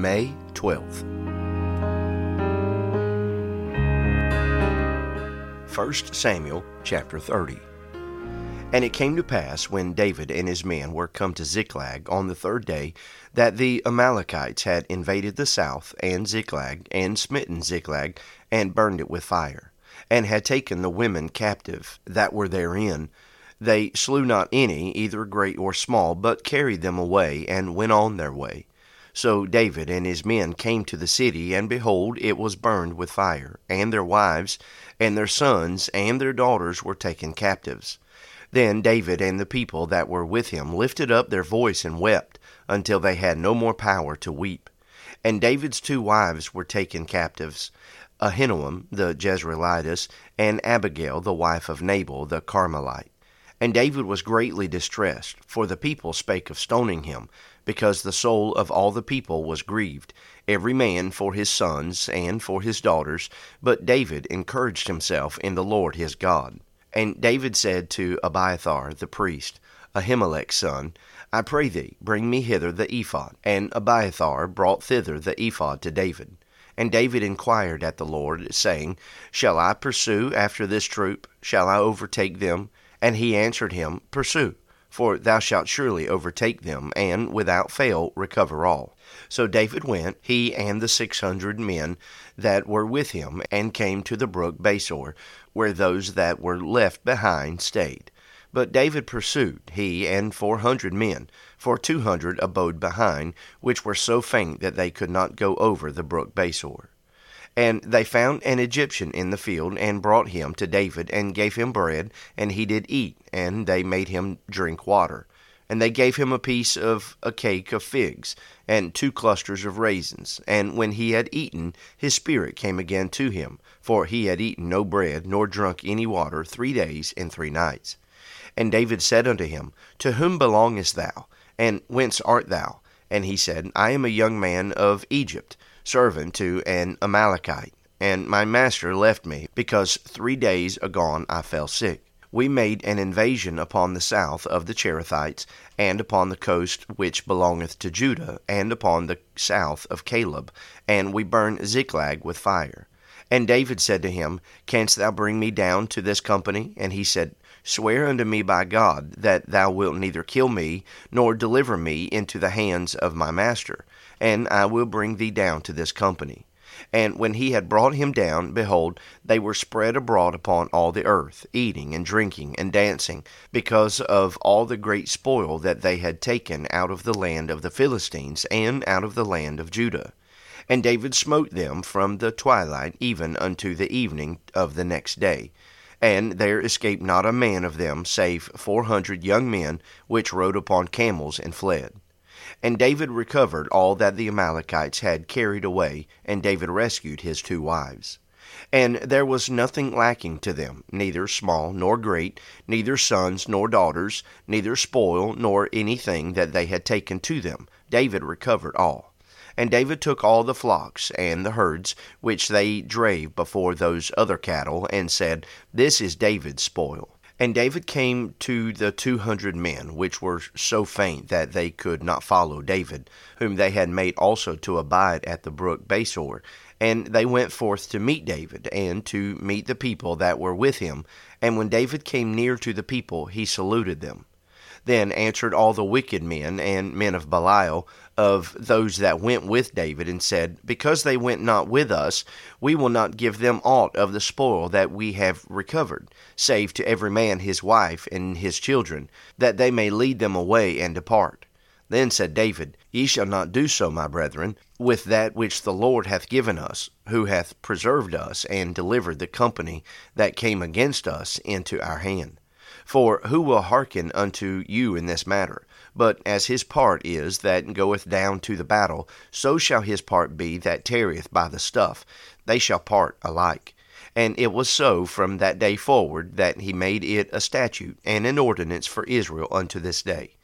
May 12th. 1 Samuel chapter 30. And it came to pass, when David and his men were come to Ziklag on the third day, that the Amalekites had invaded the south and Ziklag, and smitten Ziklag, and burned it with fire, and had taken the women captive that were therein. They slew not any, either great or small, but carried them away, and went on their way. So David and his men came to the city, and behold, it was burned with fire, and their wives, and their sons, and their daughters were taken captives. Then David and the people that were with him lifted up their voice and wept, until they had no more power to weep. And David's two wives were taken captives, Ahinoam the Jezreelitess, and Abigail the wife of Nabal the Carmelite. And David was greatly distressed, for the people spake of stoning him, because the soul of all the people was grieved, every man for his sons and for his daughters. But David encouraged himself in the Lord his God. And David said to Abiathar the priest, Ahimelech's son, I pray thee, bring me hither the ephod. And Abiathar brought thither the ephod to David. And David inquired at the Lord, saying, Shall I pursue after this troop? Shall I overtake them? And he answered him, Pursue, for thou shalt surely overtake them, and without fail recover all. So David went, he and the six hundred men that were with him, and came to the brook Besor, where those that were left behind stayed. But David pursued, he and four hundred men, for two hundred abode behind, which were so faint that they could not go over the brook Besor. And they found an Egyptian in the field, and brought him to David, and gave him bread, and he did eat, and they made him drink water. And they gave him a piece of a cake of figs, and two clusters of raisins. And when he had eaten, his spirit came again to him, for he had eaten no bread, nor drunk any water, three days and three nights. And David said unto him, To whom belongest thou? And whence art thou? And he said, I am a young man of Egypt servant to an Amalekite, and my master left me, because three days agone I fell sick. We made an invasion upon the south of the Cherethites, and upon the coast which belongeth to Judah, and upon the south of Caleb, and we burned Ziklag with fire. And David said to him, Canst thou bring me down to this company? And he said, Swear unto me by God that thou wilt neither kill me, nor deliver me into the hands of my master, and I will bring thee down to this company. And when he had brought him down, behold, they were spread abroad upon all the earth, eating and drinking and dancing, because of all the great spoil that they had taken out of the land of the Philistines and out of the land of Judah. And David smote them from the twilight even unto the evening of the next day and there escaped not a man of them save four hundred young men which rode upon camels and fled. And David recovered all that the Amalekites had carried away, and David rescued his two wives. And there was nothing lacking to them, neither small nor great, neither sons nor daughters, neither spoil nor anything that they had taken to them. David recovered all. And David took all the flocks and the herds which they drave before those other cattle, and said, This is David's spoil. And David came to the two hundred men, which were so faint that they could not follow David, whom they had made also to abide at the brook Besor. And they went forth to meet David, and to meet the people that were with him. And when David came near to the people, he saluted them. Then answered all the wicked men and men of Belial of those that went with David, and said, Because they went not with us, we will not give them aught of the spoil that we have recovered, save to every man his wife and his children, that they may lead them away and depart. Then said David, Ye shall not do so, my brethren, with that which the Lord hath given us, who hath preserved us and delivered the company that came against us into our hand. For who will hearken unto you in this matter? But as his part is that goeth down to the battle, so shall his part be that tarrieth by the stuff. They shall part alike. And it was so from that day forward that he made it a statute and an ordinance for Israel unto this day.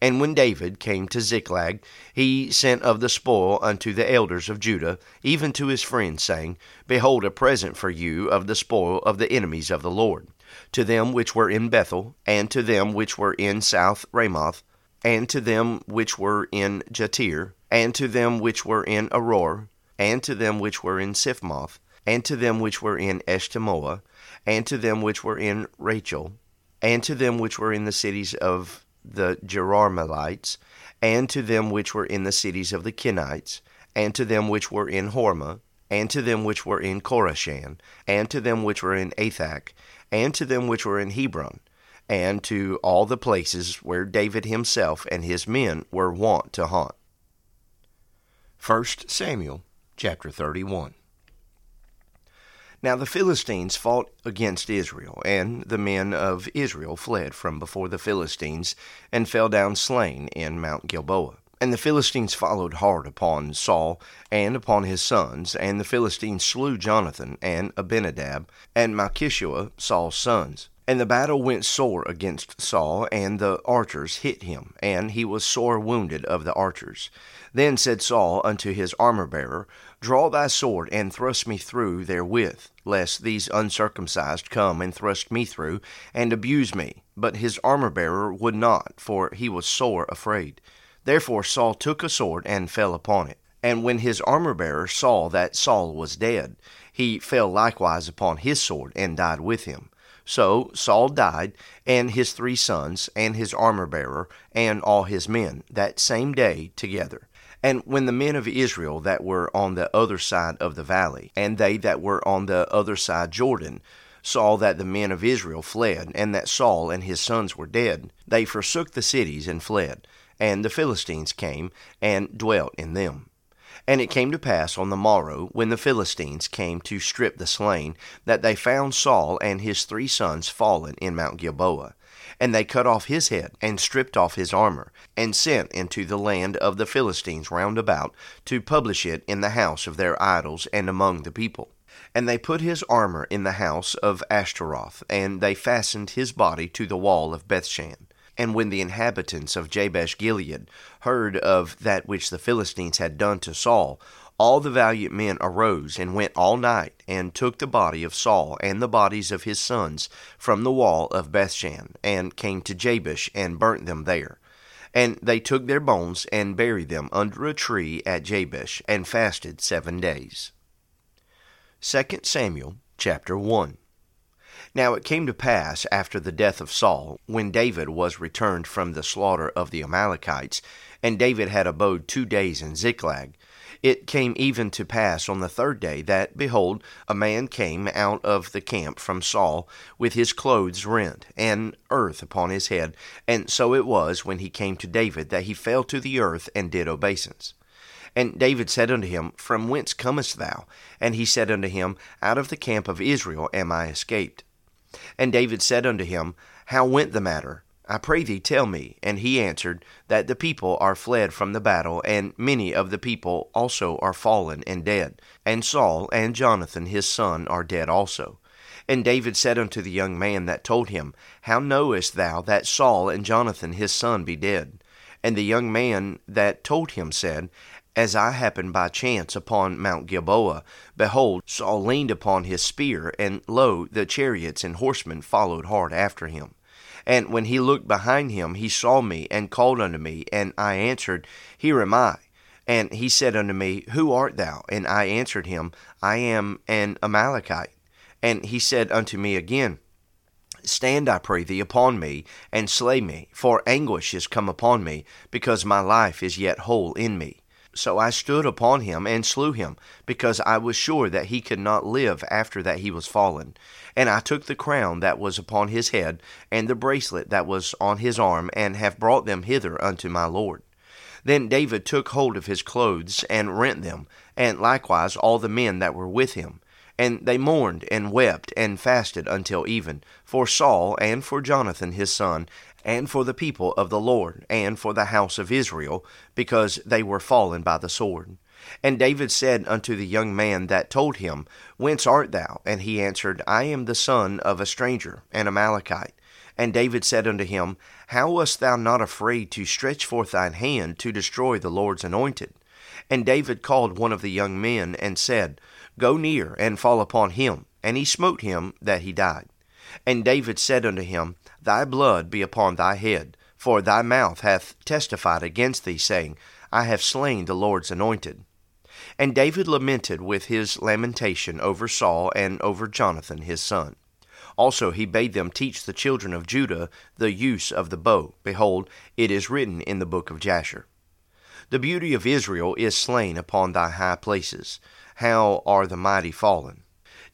And when David came to Ziklag, he sent of the spoil unto the elders of Judah, even to his friends, saying, Behold, a present for you of the spoil of the enemies of the Lord to them which were in Bethel, and to them which were in South Ramoth, and to them which were in Jattir, and to them which were in Aroer, and to them which were in Siphmoth, and to them which were in Eshtemoa, and to them which were in Rachal, and to them which were in the cities of the Jerahmeelites, and to them which were in the cities of the Kenites, and to them which were in Hormah, and to them which were in Chorashan, and to them which were in Athach, and to them which were in Hebron, and to all the places where David himself and his men were wont to haunt. 1 Samuel chapter 31. Now the Philistines fought against Israel, and the men of Israel fled from before the Philistines, and fell down slain in Mount Gilboa. And the Philistines followed hard upon Saul and upon his sons, and the Philistines slew Jonathan and Abinadab and Malchishua, Saul's sons. And the battle went sore against Saul, and the archers hit him, and he was sore wounded of the archers. Then said Saul unto his armor bearer, Draw thy sword, and thrust me through therewith, lest these uncircumcised come and thrust me through, and abuse me. But his armor bearer would not, for he was sore afraid. Therefore Saul took a sword and fell upon it. And when his armor bearer saw that Saul was dead, he fell likewise upon his sword and died with him. So Saul died, and his three sons, and his armor bearer, and all his men, that same day together. And when the men of Israel that were on the other side of the valley, and they that were on the other side Jordan, saw that the men of Israel fled, and that Saul and his sons were dead, they forsook the cities and fled and the Philistines came and dwelt in them. And it came to pass on the morrow, when the Philistines came to strip the slain, that they found Saul and his three sons fallen in Mount Gilboa. And they cut off his head, and stripped off his armor, and sent into the land of the Philistines round about, to publish it in the house of their idols and among the people. And they put his armor in the house of Ashtaroth, and they fastened his body to the wall of Bethshan. And when the inhabitants of Jabesh Gilead heard of that which the Philistines had done to Saul, all the valiant men arose and went all night and took the body of Saul and the bodies of his sons from the wall of Bethshan and came to Jabesh and burnt them there. And they took their bones and buried them under a tree at Jabesh and fasted seven days. 2 Samuel chapter 1 now it came to pass after the death of Saul, when David was returned from the slaughter of the Amalekites, and David had abode two days in Ziklag, it came even to pass on the third day that, behold, a man came out of the camp from Saul with his clothes rent, and earth upon his head. And so it was when he came to David that he fell to the earth and did obeisance. And David said unto him, From whence comest thou? And he said unto him, Out of the camp of Israel am I escaped. And David said unto him, How went the matter? I pray thee, tell me. And he answered, That the people are fled from the battle, and many of the people also are fallen and dead. And Saul and Jonathan his son are dead also. And David said unto the young man that told him, How knowest thou that Saul and Jonathan his son be dead? And the young man that told him said, as I happened by chance upon Mount Gilboa, behold, Saul leaned upon his spear, and lo, the chariots and horsemen followed hard after him. And when he looked behind him, he saw me, and called unto me, and I answered, Here am I. And he said unto me, Who art thou? And I answered him, I am an Amalekite. And he said unto me again, Stand, I pray thee, upon me, and slay me, for anguish is come upon me, because my life is yet whole in me. So I stood upon him and slew him, because I was sure that he could not live after that he was fallen. And I took the crown that was upon his head, and the bracelet that was on his arm, and have brought them hither unto my Lord. Then David took hold of his clothes, and rent them, and likewise all the men that were with him. And they mourned and wept and fasted until even, for Saul and for Jonathan his son, and for the people of the Lord, and for the house of Israel, because they were fallen by the sword. And David said unto the young man that told him, Whence art thou? And he answered, I am the son of a stranger, an Amalekite. And David said unto him, How wast thou not afraid to stretch forth thine hand to destroy the Lord's anointed? And David called one of the young men, and said, Go near, and fall upon him. And he smote him that he died. And David said unto him, Thy blood be upon thy head, For thy mouth hath testified against thee, saying, I have slain the Lord's anointed. And David lamented with his lamentation over Saul and over Jonathan his son. Also he bade them teach the children of Judah the use of the bow. Behold, it is written in the book of Jasher. The beauty of Israel is slain upon thy high places. How are the mighty fallen?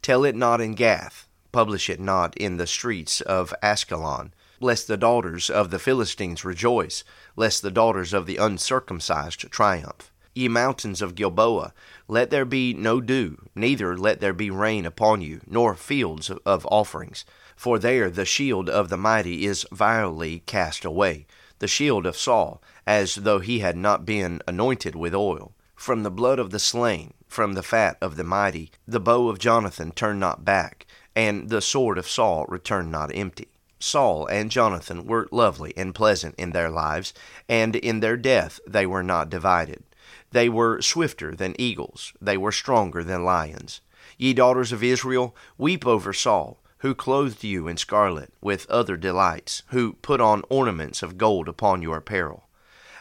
Tell it not in Gath, publish it not in the streets of Askelon, lest the daughters of the Philistines rejoice, lest the daughters of the uncircumcised triumph. Ye mountains of Gilboa, let there be no dew, neither let there be rain upon you, nor fields of offerings. For there the shield of the mighty is vilely cast away, the shield of Saul, as though he had not been anointed with oil. From the blood of the slain, from the fat of the mighty, the bow of Jonathan turned not back, and the sword of Saul returned not empty. Saul and Jonathan were lovely and pleasant in their lives, and in their death they were not divided. They were swifter than eagles, they were stronger than lions. Ye daughters of Israel, weep over Saul, who clothed you in scarlet, with other delights, who put on ornaments of gold upon your apparel.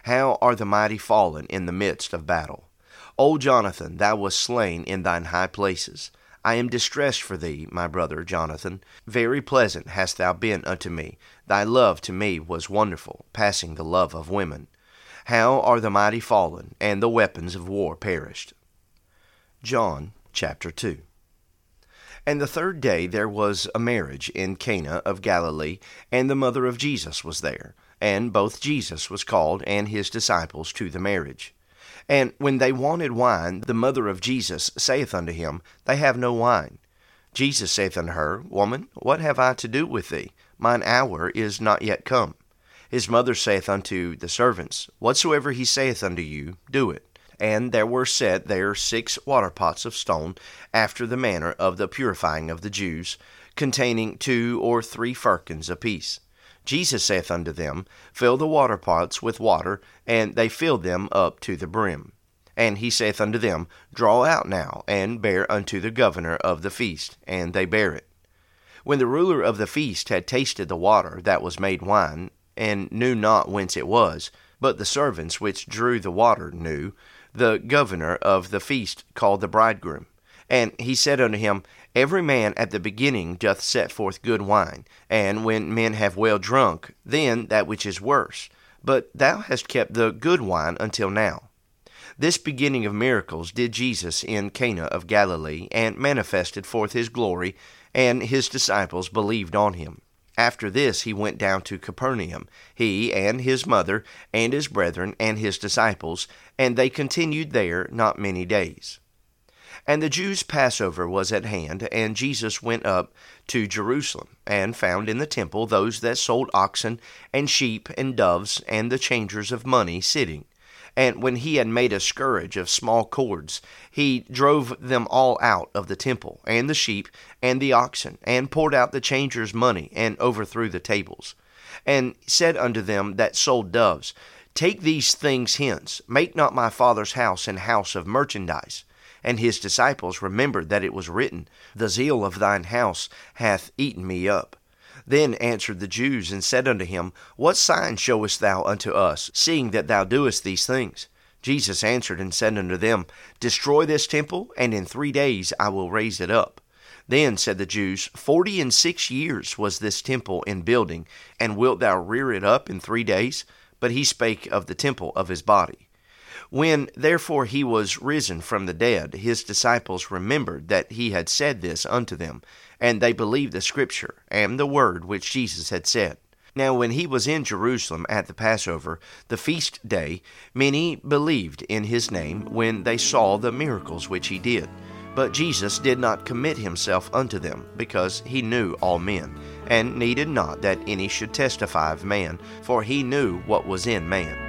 How are the mighty fallen in the midst of battle? O Jonathan, thou wast slain in thine high places. I am distressed for thee, my brother Jonathan. Very pleasant hast thou been unto me. Thy love to me was wonderful, passing the love of women. How are the mighty fallen, and the weapons of war perished? John chapter 2. And the third day there was a marriage in Cana of Galilee, and the mother of Jesus was there. And both Jesus was called and his disciples to the marriage. And when they wanted wine, the mother of Jesus saith unto him, They have no wine. Jesus saith unto her, Woman, what have I to do with thee? Mine hour is not yet come. His mother saith unto the servants, Whatsoever he saith unto you, do it. And there were set there six water pots of stone, after the manner of the purifying of the Jews, containing two or three firkins apiece. Jesus saith unto them, Fill the water pots with water, and they filled them up to the brim. And he saith unto them, Draw out now, and bear unto the governor of the feast. And they bare it. When the ruler of the feast had tasted the water that was made wine, and knew not whence it was, but the servants which drew the water knew, the governor of the feast called the bridegroom. And he said unto him, Every man at the beginning doth set forth good wine, and when men have well drunk, then that which is worse. But thou hast kept the good wine until now. This beginning of miracles did Jesus in Cana of Galilee, and manifested forth his glory, and his disciples believed on him. After this he went down to Capernaum, he and his mother, and his brethren, and his disciples, and they continued there not many days. And the Jews' Passover was at hand, and Jesus went up to Jerusalem, and found in the temple those that sold oxen, and sheep, and doves, and the changers of money sitting. And when he had made a scourge of small cords, he drove them all out of the temple, and the sheep, and the oxen, and poured out the changers' money, and overthrew the tables. And said unto them that sold doves, Take these things hence, make not my father's house an house of merchandise. And his disciples remembered that it was written, The zeal of thine house hath eaten me up. Then answered the Jews and said unto him, What sign showest thou unto us, seeing that thou doest these things? Jesus answered and said unto them, Destroy this temple, and in three days I will raise it up. Then said the Jews, Forty and six years was this temple in building, and wilt thou rear it up in three days? But he spake of the temple of his body. When therefore he was risen from the dead, his disciples remembered that he had said this unto them, and they believed the scripture and the word which Jesus had said. Now, when he was in Jerusalem at the Passover, the feast day, many believed in his name when they saw the miracles which he did. But Jesus did not commit himself unto them, because he knew all men, and needed not that any should testify of man, for he knew what was in man.